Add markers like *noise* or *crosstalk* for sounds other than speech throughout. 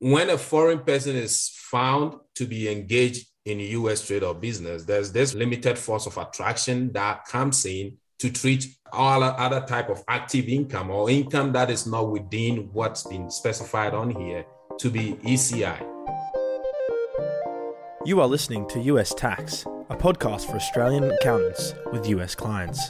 when a foreign person is found to be engaged in US trade or business, there's this limited force of attraction that comes in to treat all other type of active income or income that is not within what's been specified on here to be ECI. You are listening to US Tax, a podcast for Australian accountants with US clients.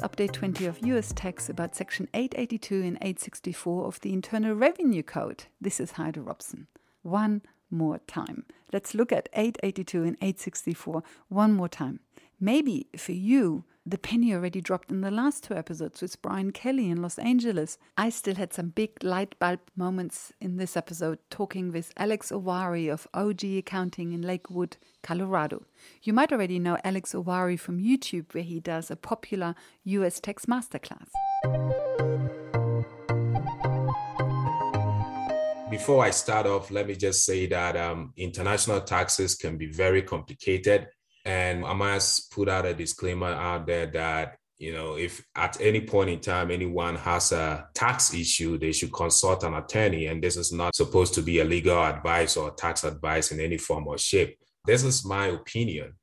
Update 20 of US tax about Section 882 and 864 of the Internal Revenue Code. This is Heide Robson. One more time. Let's look at 882 and 864 one more time. Maybe for you, the penny already dropped in the last two episodes with Brian Kelly in Los Angeles. I still had some big light bulb moments in this episode talking with Alex Oware of OG Accounting in Lakewood, Colorado. You might already know Alex Oware from YouTube, where he does a popular US tax masterclass. Before I start off, let me just say that um, international taxes can be very complicated and I must put out a disclaimer out there that you know, if at any point in time anyone has a tax issue, they should consult an attorney. And this is not supposed to be a legal advice or tax advice in any form or shape. This is my opinion.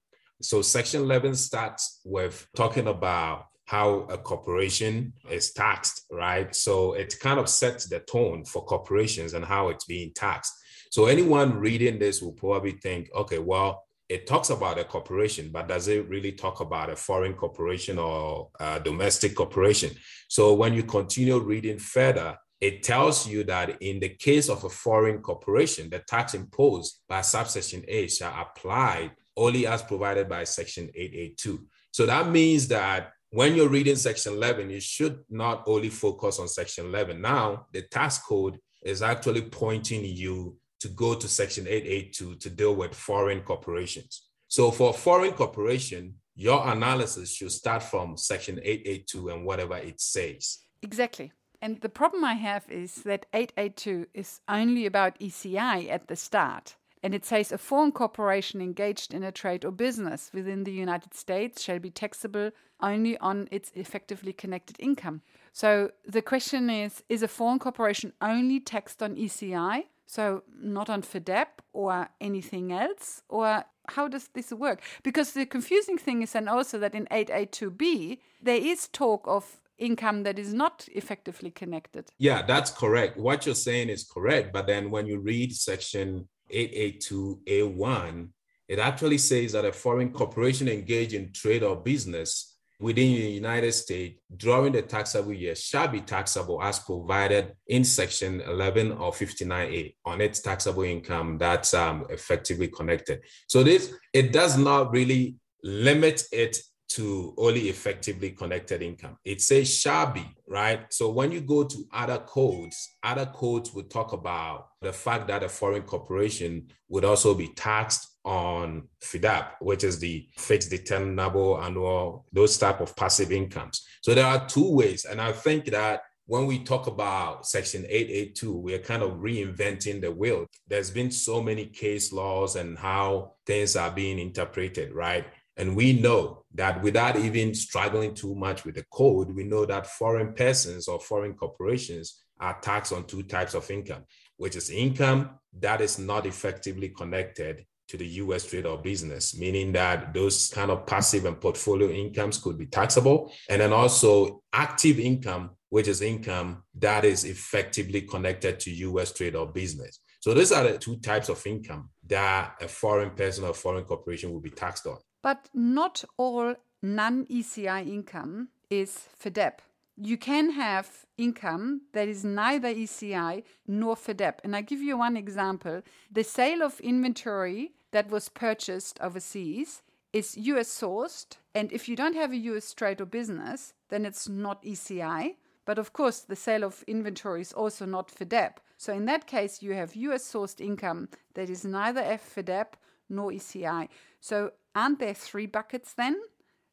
So, Section 11 starts with talking about how a corporation is taxed, right? So, it kind of sets the tone for corporations and how it's being taxed. So, anyone reading this will probably think, okay, well, it talks about a corporation, but does it really talk about a foreign corporation or a domestic corporation? So when you continue reading further, it tells you that in the case of a foreign corporation, the tax imposed by subsection A shall apply only as provided by section 882. So that means that when you're reading section 11, you should not only focus on section 11. Now, the tax code is actually pointing you to go to Section 882 to deal with foreign corporations. So for a foreign corporation, your analysis should start from Section 882 and whatever it says. Exactly. And the problem I have is that 882 is only about ECI at the start. And it says a foreign corporation engaged in a trade or business within the United States shall be taxable only on its effectively connected income. So the question is Is a foreign corporation only taxed on ECI so not on FDAP or anything else? Or how does this work? Because the confusing thing is then also that in 882b, there is talk of income that is not effectively connected. Yeah, that's correct. What you're saying is correct. But then when you read section 882A1, it actually says that a foreign corporation engaged in trade or business within the United States during the taxable year shall be taxable as provided in Section 11 or 59A on its taxable income that's um, effectively connected. So this it does not really limit it to only effectively connected income. It says shall be, right? So when you go to other codes, other codes would talk about the fact that a foreign corporation would also be taxed on FDAP, which is the fixed determinable annual, those type of passive incomes. So there are two ways. And I think that when we talk about Section 882, we're kind of reinventing the wheel. There's been so many case laws and how things are being interpreted, right? And we know that without even struggling too much with the code, we know that foreign persons or foreign corporations are taxed on two types of income, which is income that is not effectively connected to the US trade or business, meaning that those kind of passive and portfolio incomes could be taxable. And then also active income, which is income that is effectively connected to US trade or business. So those are the two types of income that a foreign person or foreign corporation will be taxed on. But not all non ECI income is FDAP. You can have income that is neither ECI nor FDAP. And I give you one example. The sale of inventory that was purchased overseas is US sourced. And if you don't have a US trade or business, then it's not ECI. But of course, the sale of inventory is also not FDAP. So in that case, you have US sourced income that is neither FDAP nor ECI. So aren't there three buckets then?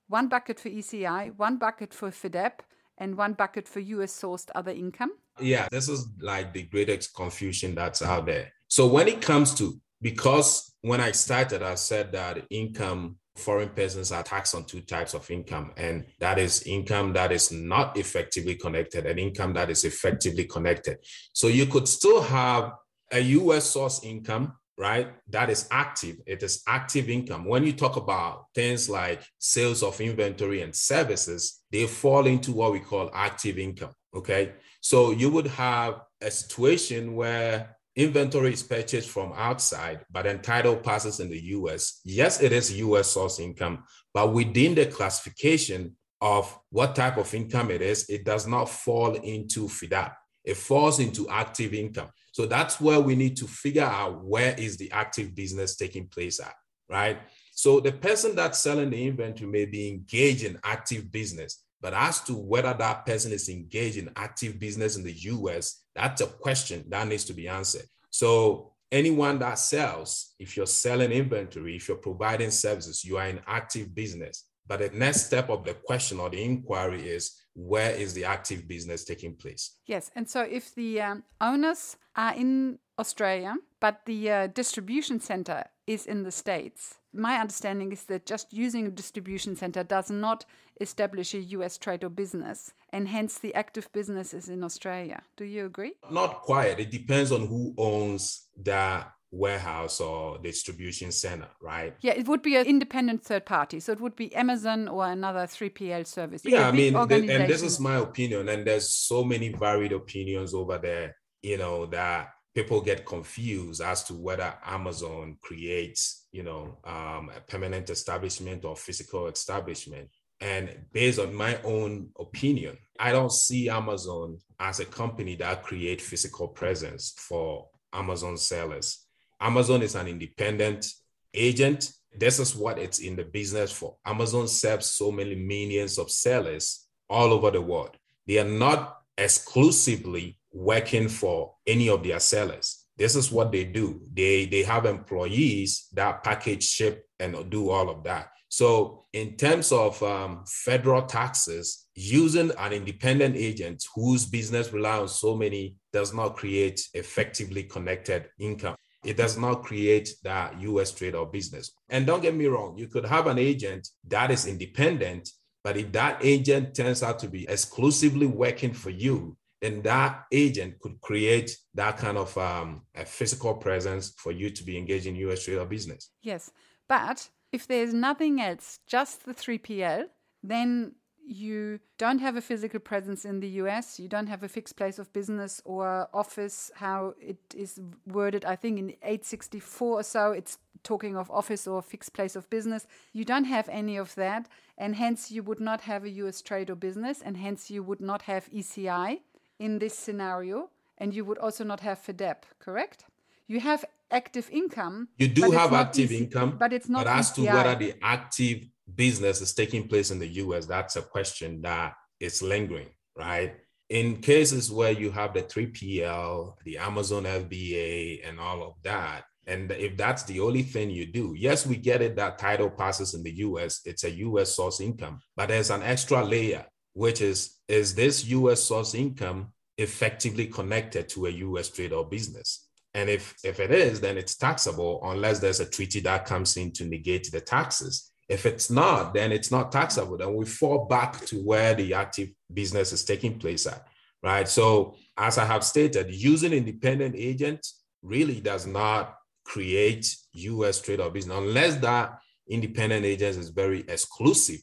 One bucket for ECI, one bucket for FDAP, and one bucket for US sourced other income? Yeah, this is like the greatest confusion that's out there. So when it comes to because when I started, I said that income foreign persons are taxed on two types of income, and that is income that is not effectively connected and income that is effectively connected. So you could still have a US source income, right? That is active. It is active income. When you talk about things like sales of inventory and services, they fall into what we call active income. Okay. So you would have a situation where inventory is purchased from outside, but then title passes in the US. Yes, it is US source income, but within the classification of what type of income it is, it does not fall into FDAP. It falls into active income. So that's where we need to figure out where is the active business taking place at, right? So the person that's selling the inventory may be engaged in active business, but as to whether that person is engaged in active business in the US, that's a question that needs to be answered. So anyone that sells, if you're selling inventory, if you're providing services, you are in active business. But the next step of the question or the inquiry is where is the active business taking place? Yes. And so if the um, owners are in Australia, but the uh, distribution center is in the States, my understanding is that just using a distribution center does not establish a US trade or business, and hence the active business is in Australia. Do you agree? Not quite. It depends on who owns the warehouse or distribution center, right? Yeah, it would be an independent third party. So it would be Amazon or another 3PL service. Yeah, I mean, and this is my opinion, and there's so many varied opinions over there, you know, that people get confused as to whether Amazon creates, you know, um, a permanent establishment or physical establishment. And based on my own opinion, I don't see Amazon as a company that create physical presence for Amazon sellers. Amazon is an independent agent. This is what it's in the business for. Amazon serves so many millions of sellers all over the world. They are not exclusively working for any of their sellers. This is what they do. They they have employees that package, ship, and do all of that. So, in terms of um, federal taxes, using an independent agent whose business relies on so many does not create effectively connected income. It does not create that US trade or business. And don't get me wrong, you could have an agent that is independent, but if that agent turns out to be exclusively working for you, then that agent could create that kind of um, a physical presence for you to be engaged in US trade or business. Yes. But if there's nothing else, just the 3PL, then you don't have a physical presence in the US, you don't have a fixed place of business or office, how it is worded, I think in 864 or so, it's talking of office or fixed place of business. You don't have any of that, and hence you would not have a US trade or business, and hence you would not have ECI in this scenario, and you would also not have FDAP, correct? You have active income. You do have active easy, income, but it's not. But as to whether the active business is taking place in the US, that's a question that is lingering, right? In cases where you have the 3PL, the Amazon FBA, and all of that, and if that's the only thing you do, yes, we get it that title passes in the US, it's a US source income, but there's an extra layer which is is this US source income effectively connected to a US trade or business? And if, if it is, then it's taxable unless there's a treaty that comes in to negate the taxes. If it's not, then it's not taxable. Then we fall back to where the active business is taking place at, right? So, as I have stated, using independent agents really does not create US trade or business unless that independent agent is very exclusive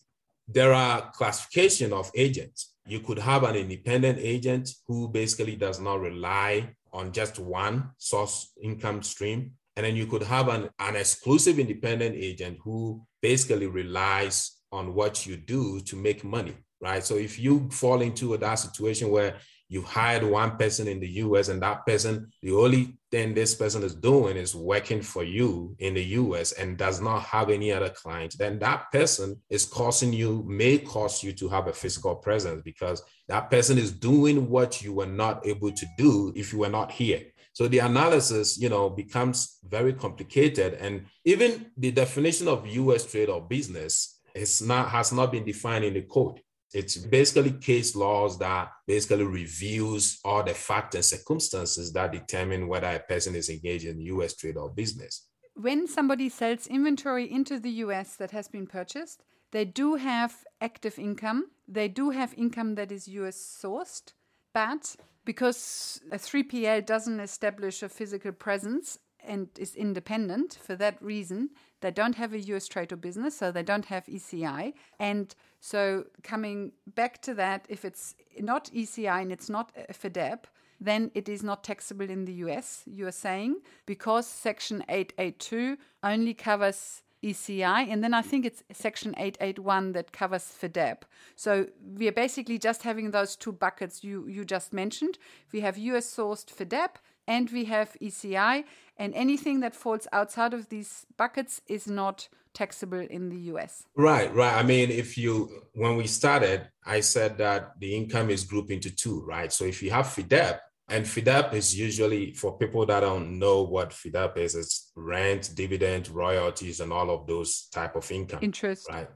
there are classification of agents. You could have an independent agent who basically does not rely on just one source income stream. And then you could have an, an exclusive independent agent who basically relies on what you do to make money, right? So if you fall into that situation where you've hired one person in the US and that person, the only thing this person is doing is working for you in the US and does not have any other client, then that person is causing you, may cause you to have a physical presence because that person is doing what you were not able to do if you were not here. So the analysis, you know, becomes very complicated. And even the definition of US trade or business is not has not been defined in the code. It's basically case laws that basically reviews all the facts and circumstances that determine whether a person is engaged in US trade or business. when somebody sells inventory into the US that has been purchased, they do have active income. They do have income that is US sourced, but because a 3PL doesn't establish a physical presence and is independent for that reason, they don't have a US trade or business, so they don't have ECI. And so, coming back to that, if it's not ECI and it's not a FDAP, then it is not taxable in the US, you are saying, because Section 882 only covers ECI, and then I think it's Section 881 that covers FDAP. So we are basically just having those two buckets you, you just mentioned. We have US sourced FDAP and we have ECI, and anything that falls outside of these buckets is not taxable in the US. Right, right. I mean, if you, when we started, I said that the income is grouped into two, right? So if you have FDAP, and FDAP is usually for people that don't know what FDAP is, it's rent, dividend, royalties, and all of those type of income. Interest. Right.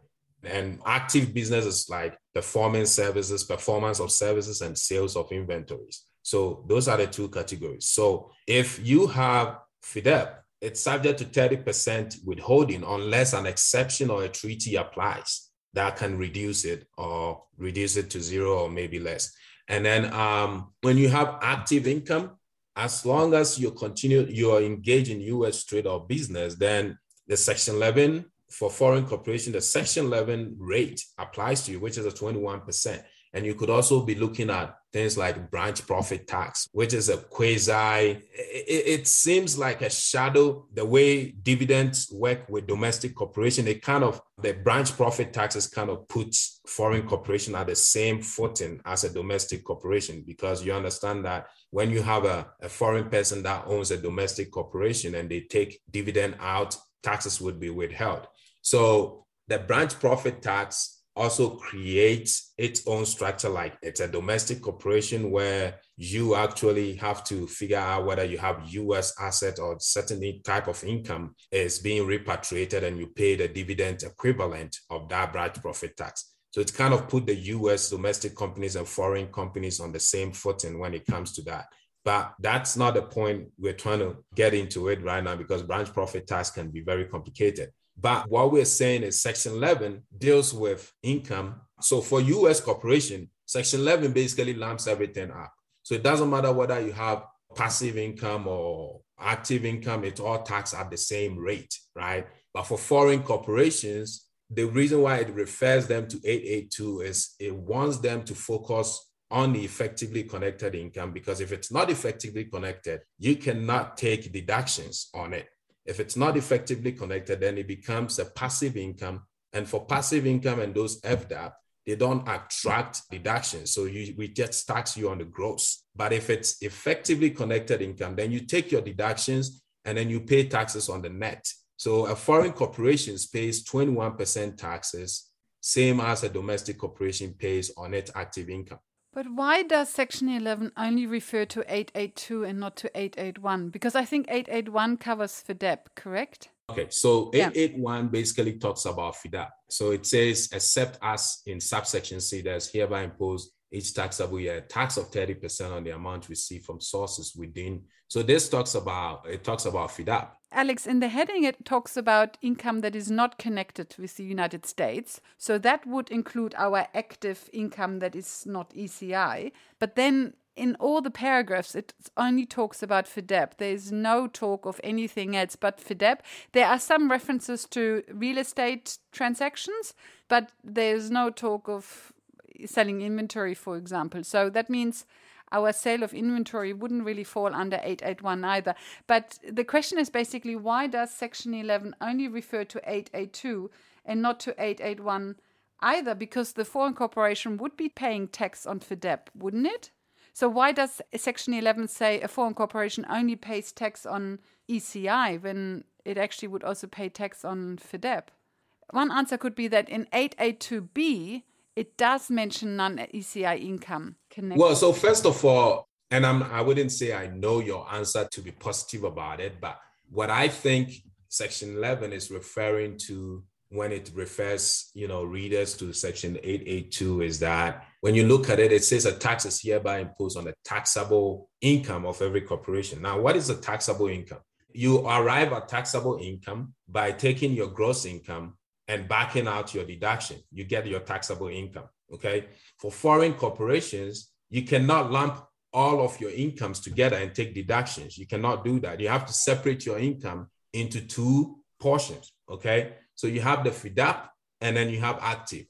And active business is like performance services, performance of services, and sales of inventories. So those are the two categories. So if you have FDAP, it's subject to 30% withholding unless an exception or a treaty applies that can reduce it or reduce it to zero or maybe less. And then um, when you have active income, as long as you continue, you are engaged in US trade or business, then the Section 11 for foreign corporation, the Section 11 rate applies to you, which is a 21%. And you could also be looking at things like branch profit tax, which is a quasi, it, it, seems like a shadow, the way dividends work with domestic corporation, it kind of, the branch profit taxes kind of puts foreign corporation at the same footing as a domestic corporation, because you understand that when you have a, a foreign person that owns a domestic corporation and they take dividend out, taxes would be withheld. So the branch profit tax also creates its own structure like it's a domestic corporation where you actually have to figure out whether you have US asset or certain type of income is being repatriated and you pay the dividend equivalent of that branch profit tax. So it's kind of put the US domestic companies and foreign companies on the same footing when it comes to that. But that's not the point we're trying to get into it right now because branch profit tax can be very complicated. But what we're saying is Section 11 deals with income. So for US corporation, Section 11 basically lumps everything up. So it doesn't matter whether you have passive income or active income, it's all taxed at the same rate, right? But for foreign corporations, the reason why it refers them to 882 is it wants them to focus on the effectively connected income because if it's not effectively connected, you cannot take deductions on it. If it's not effectively connected, then it becomes a passive income. And for passive income and those FDAP, they don't attract deductions. So you, we just tax you on the gross. But if it's effectively connected income, then you take your deductions and then you pay taxes on the net. So a foreign corporation pays 21% taxes, same as a domestic corporation pays on its active income. But why does Section 11 only refer to 882 and not to 881? Because I think 881 covers FDAP, correct? Okay, so 881 yeah. basically talks about FDAP. So it says, except as in subsection C, there's hereby imposed each taxable year a tax of 30% on the amount received from sources within. So this talks about, it talks about FDAP. Alex, in the heading, it talks about income that is not connected with the United States. So that would include our active income that is not ECI. But then in all the paragraphs, it only talks about FDAP. There is no talk of anything else but FDAP. There are some references to real estate transactions, but there's no talk of selling inventory, for example. So that means our sale of inventory wouldn't really fall under 881 either. But the question is basically why does Section 11 only refer to 882 and not to 881 either? Because the foreign corporation would be paying tax on FDAP, wouldn't it? So why does Section 11 say a foreign corporation only pays tax on ECI when it actually would also pay tax on FDAP? One answer could be that in 882b, it does mention non-ECI income. Connected. Well, so first of all, and I'm I wouldn't say I know your answer to be positive about it, but what I think Section 11 is referring to when it refers, you know, readers to Section 882 is that when you look at it, it says a tax is hereby imposed on the taxable income of every corporation. Now, what is a taxable income? you arrive at taxable income by taking your gross income and backing out your deduction. You get your taxable income. Okay. For foreign corporations, you cannot lump all of your incomes together and take deductions. You cannot do that. You have to separate your income into two portions. Okay. So you have the FDAP and then you have active.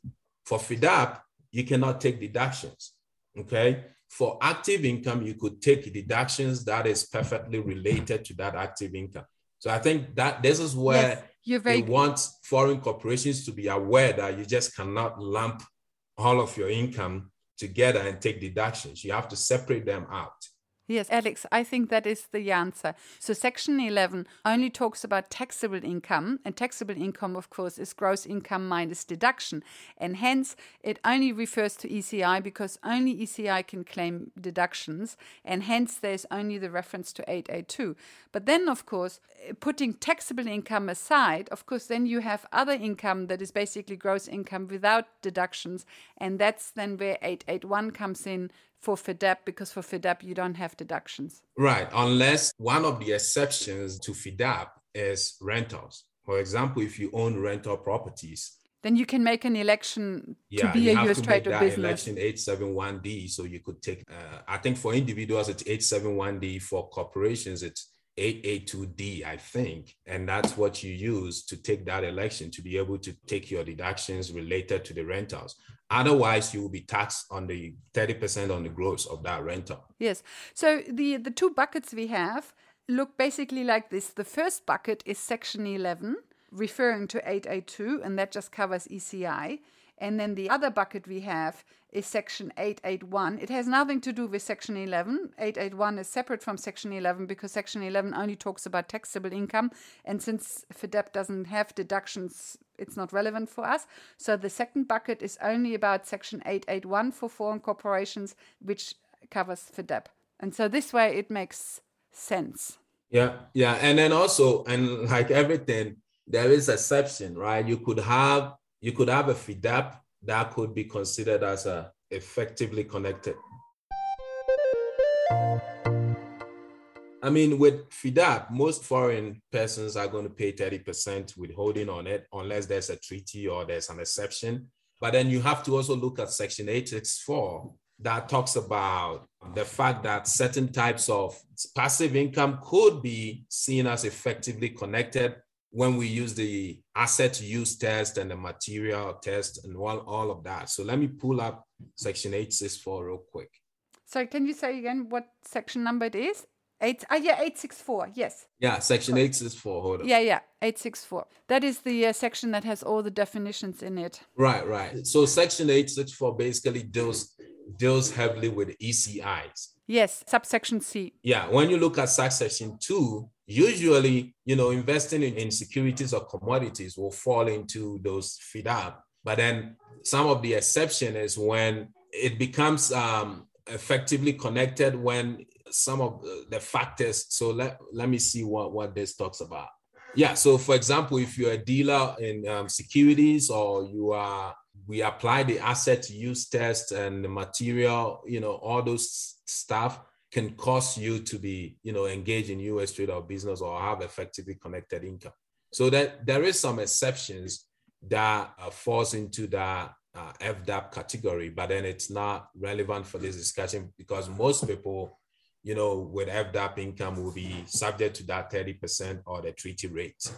For FDAP, you cannot take deductions. Okay. For active income, you could take deductions that is perfectly related to that active income. So I think that this is where yes, you're very want foreign corporations to be aware that you just cannot lump all of your income together and take deductions. You have to separate them out. Yes, Alex, I think that is the answer. So, Section 11 only talks about taxable income, and taxable income, of course, is gross income minus deduction. And hence, it only refers to ECI because only ECI can claim deductions, and hence, there's only the reference to 882. But then, of course, putting taxable income aside, of course, then you have other income that is basically gross income without deductions, and that's then where 881 comes in for FDAP because for FDAP you don't have deductions. Right, unless one of the exceptions to FDAP is rentals. For example, if you own rental properties, then you can make an election to yeah, be a US trade or business. Election 871D, so you could take. Uh, I think for individuals it's 871D. For corporations, it's 882D, I think, and that's what you use to take that election to be able to take your deductions related to the rentals. Otherwise, you will be taxed on the 30% on the gross of that rental. Yes. So the, the two buckets we have look basically like this. The first bucket is Section 11, referring to 882, and that just covers ECI. And then the other bucket we have is section 881. It has nothing to do with section 11. 881 is separate from section 11 because section 11 only talks about taxable income. And since FDAP doesn't have deductions, it's not relevant for us. So the second bucket is only about section 881 for foreign corporations, which covers FDAP. And so this way it makes sense. Yeah, yeah. And then also, and like everything, there is exception, right? You could have you could have a FDAP that could be considered as a effectively connected. I mean, with FDAP, most foreign persons are going to pay 30% withholding on it unless there's a treaty or there's an exception. But then you have to also look at Section 864 that talks about the fact that certain types of passive income could be seen as effectively connected when we use the asset use test and the material test and all, all of that. So let me pull up section 864 real quick. So can you say again what section number it is? Eight, uh, yeah, 864, yes. Yeah, section 864, hold on. Yeah, yeah, 864. That is the uh, section that has all the definitions in it. Right, right. So section 864 basically deals deals heavily with ECIs. Yes, subsection C. Yeah, when you look at subsection 2, Usually, you know, investing in, in securities or commodities will fall into those FDAP. But then some of the exception is when it becomes um, effectively connected when some of the factors. So let, let me see what, what this talks about. Yeah. So for example, if you're a dealer in um, securities or you are, we apply the asset use test and the material, you know, all those stuff can cause you to be, you know, engaged in US trade or business or have effectively connected income. So that there is some exceptions that uh, falls into that uh, FDAP category, but then it's not relevant for this discussion because most people, you know, with FDAP income will be subject to that 30% or the treaty rate.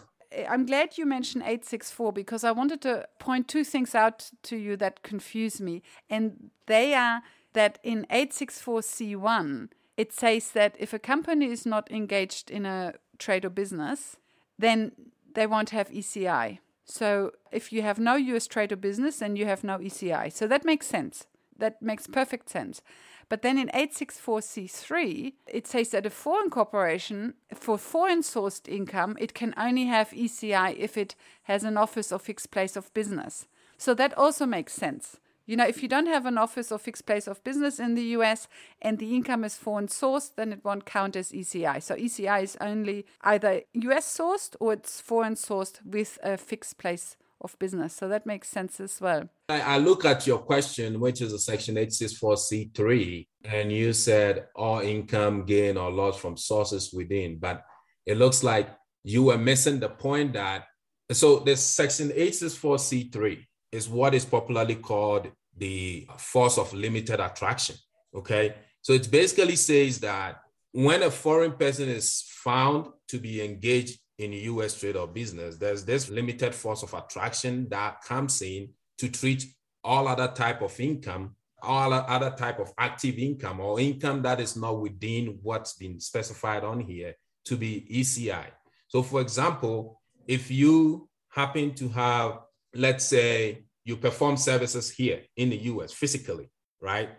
I'm glad you mentioned 864 because I wanted to point two things out to you that confuse me. And they are that in 864C1, it says that if a company is not engaged in a trade or business, then they won't have ECI. So if you have no US trade or business, then you have no ECI. So that makes sense. That makes perfect sense. But then in 864C3, it says that a foreign corporation, for foreign sourced income, it can only have ECI if it has an office or fixed place of business. So that also makes sense. You know, if you don't have an office or fixed place of business in the US and the income is foreign sourced, then it won't count as ECI. So ECI is only either US sourced or it's foreign sourced with a fixed place of business. So that makes sense as well. I, look at your question, which is a section 864C3, and you said all income gain or loss from sources within. But it looks like you were missing the point that so this section 864c3 is what is popularly called the force of limited attraction. Okay. So it basically says that when a foreign person is found to be engaged in US trade or business, there's this limited force of attraction that comes in to treat all other type of income, all other type of active income or income that is not within what's been specified on here to be ECI. So for example, if you happen to have, let's say you perform services here in the US physically, right?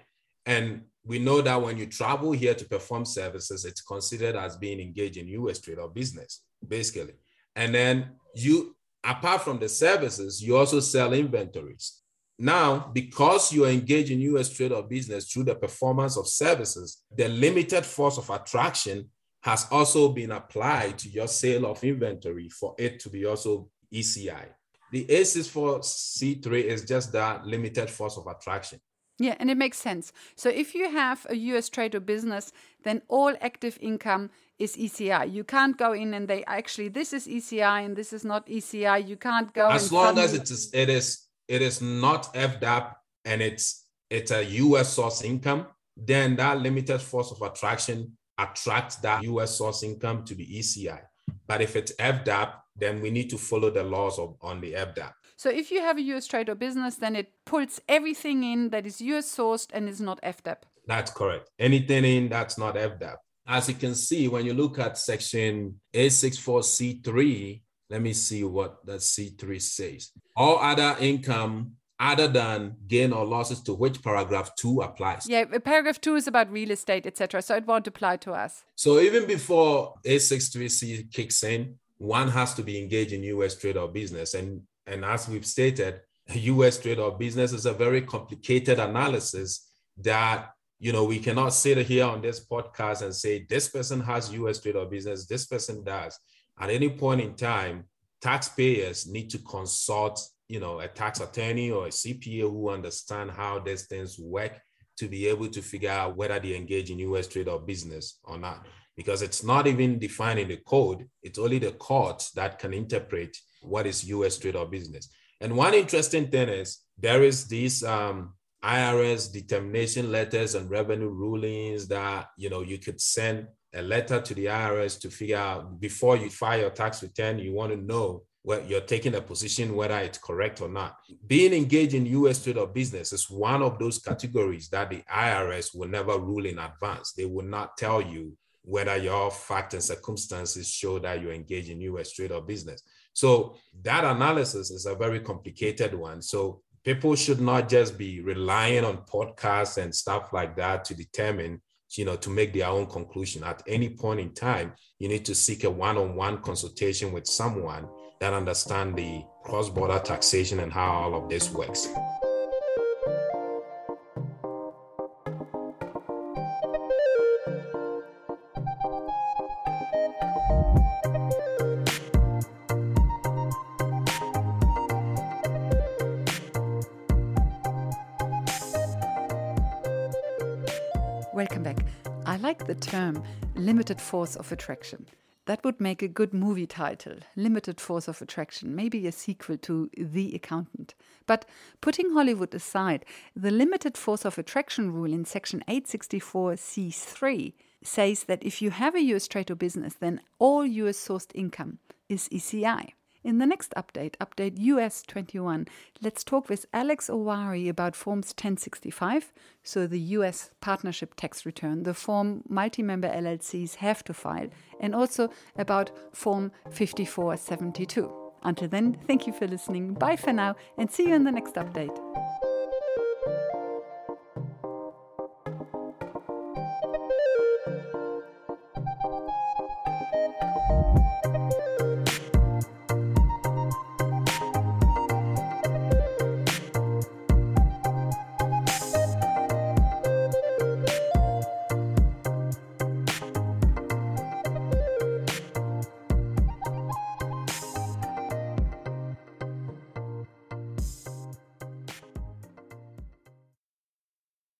And we know that when you travel here to perform services, it's considered as being engaged in US trade or business, basically. And then you, apart from the services, you also sell inventories. Now, because you are engaged in US trade or business through the performance of services, the limited force of attraction has also been applied to your sale of inventory for it to be also ECI. The 864C3 is just that limited force of attraction. Yeah, and it makes sense. So if you have a US trade or business, then all active income is ECI. You can't go in and they actually this is ECI and this is not ECI. You can't go as long as it is it is it is not FDAP and it's it's a US source income, then that limited force of attraction attracts that US source income to the ECI. But if it's FDAP, then we need to follow the laws of on the FDAP. So if you have a US trade or business, then it pulls everything in that is US sourced and is not FDAP. That's correct. Anything in that's not FDAP. As you can see, when you look at section 864C3, let me see what that C3 says. All other income other than gain or losses to which paragraph 2 applies. Yeah, uh, paragraph 2 is about real estate, etc. So it won't apply to us. So even before A63C kicks in, one has to be engaged in US trade or business. And, and as we've stated, *laughs* US trade or business is a very complicated analysis that you know we cannot sit here on this podcast and say this person has US trade or business, this person does. At any point in time, taxpayers need to consult you know a tax attorney or a CPA who understand how these things work to be able to figure out whether they engage in US trade or business or not because it's not even defined in the code. It's only the courts that can interpret what is US trade or business. And one interesting thing is there is these um, IRS determination letters and revenue rulings that you know you could send a letter to the IRS to figure out before you file your tax return. You want to know where you're taking a position whether it's correct or not. Being engaged in US trade or business is one of those categories that the IRS will never rule in advance. They will not tell you whether your fact and circumstances show that you engage in US trade or business. So that analysis is a very complicated one. So people should not just be relying on podcasts and stuff like that to determine, you know, to make their own conclusion. At any point in time, you need to seek a one-on-one consultation with someone that understand the cross-border taxation and how all of this works. Term limited force of attraction. That would make a good movie title, Limited Force of Attraction, maybe a sequel to The Accountant. But putting Hollywood aside, the limited force of attraction rule in section 864c3 says that if you have a US trade or business, then all US sourced income is ECI. In the next update, update US 21, let's talk with Alex Oware about Forms 1065, so the US partnership tax return, the form multi member LLCs have to file, and also about Form 5472. Until then, thank you for listening. Bye for now, and see you in the next update.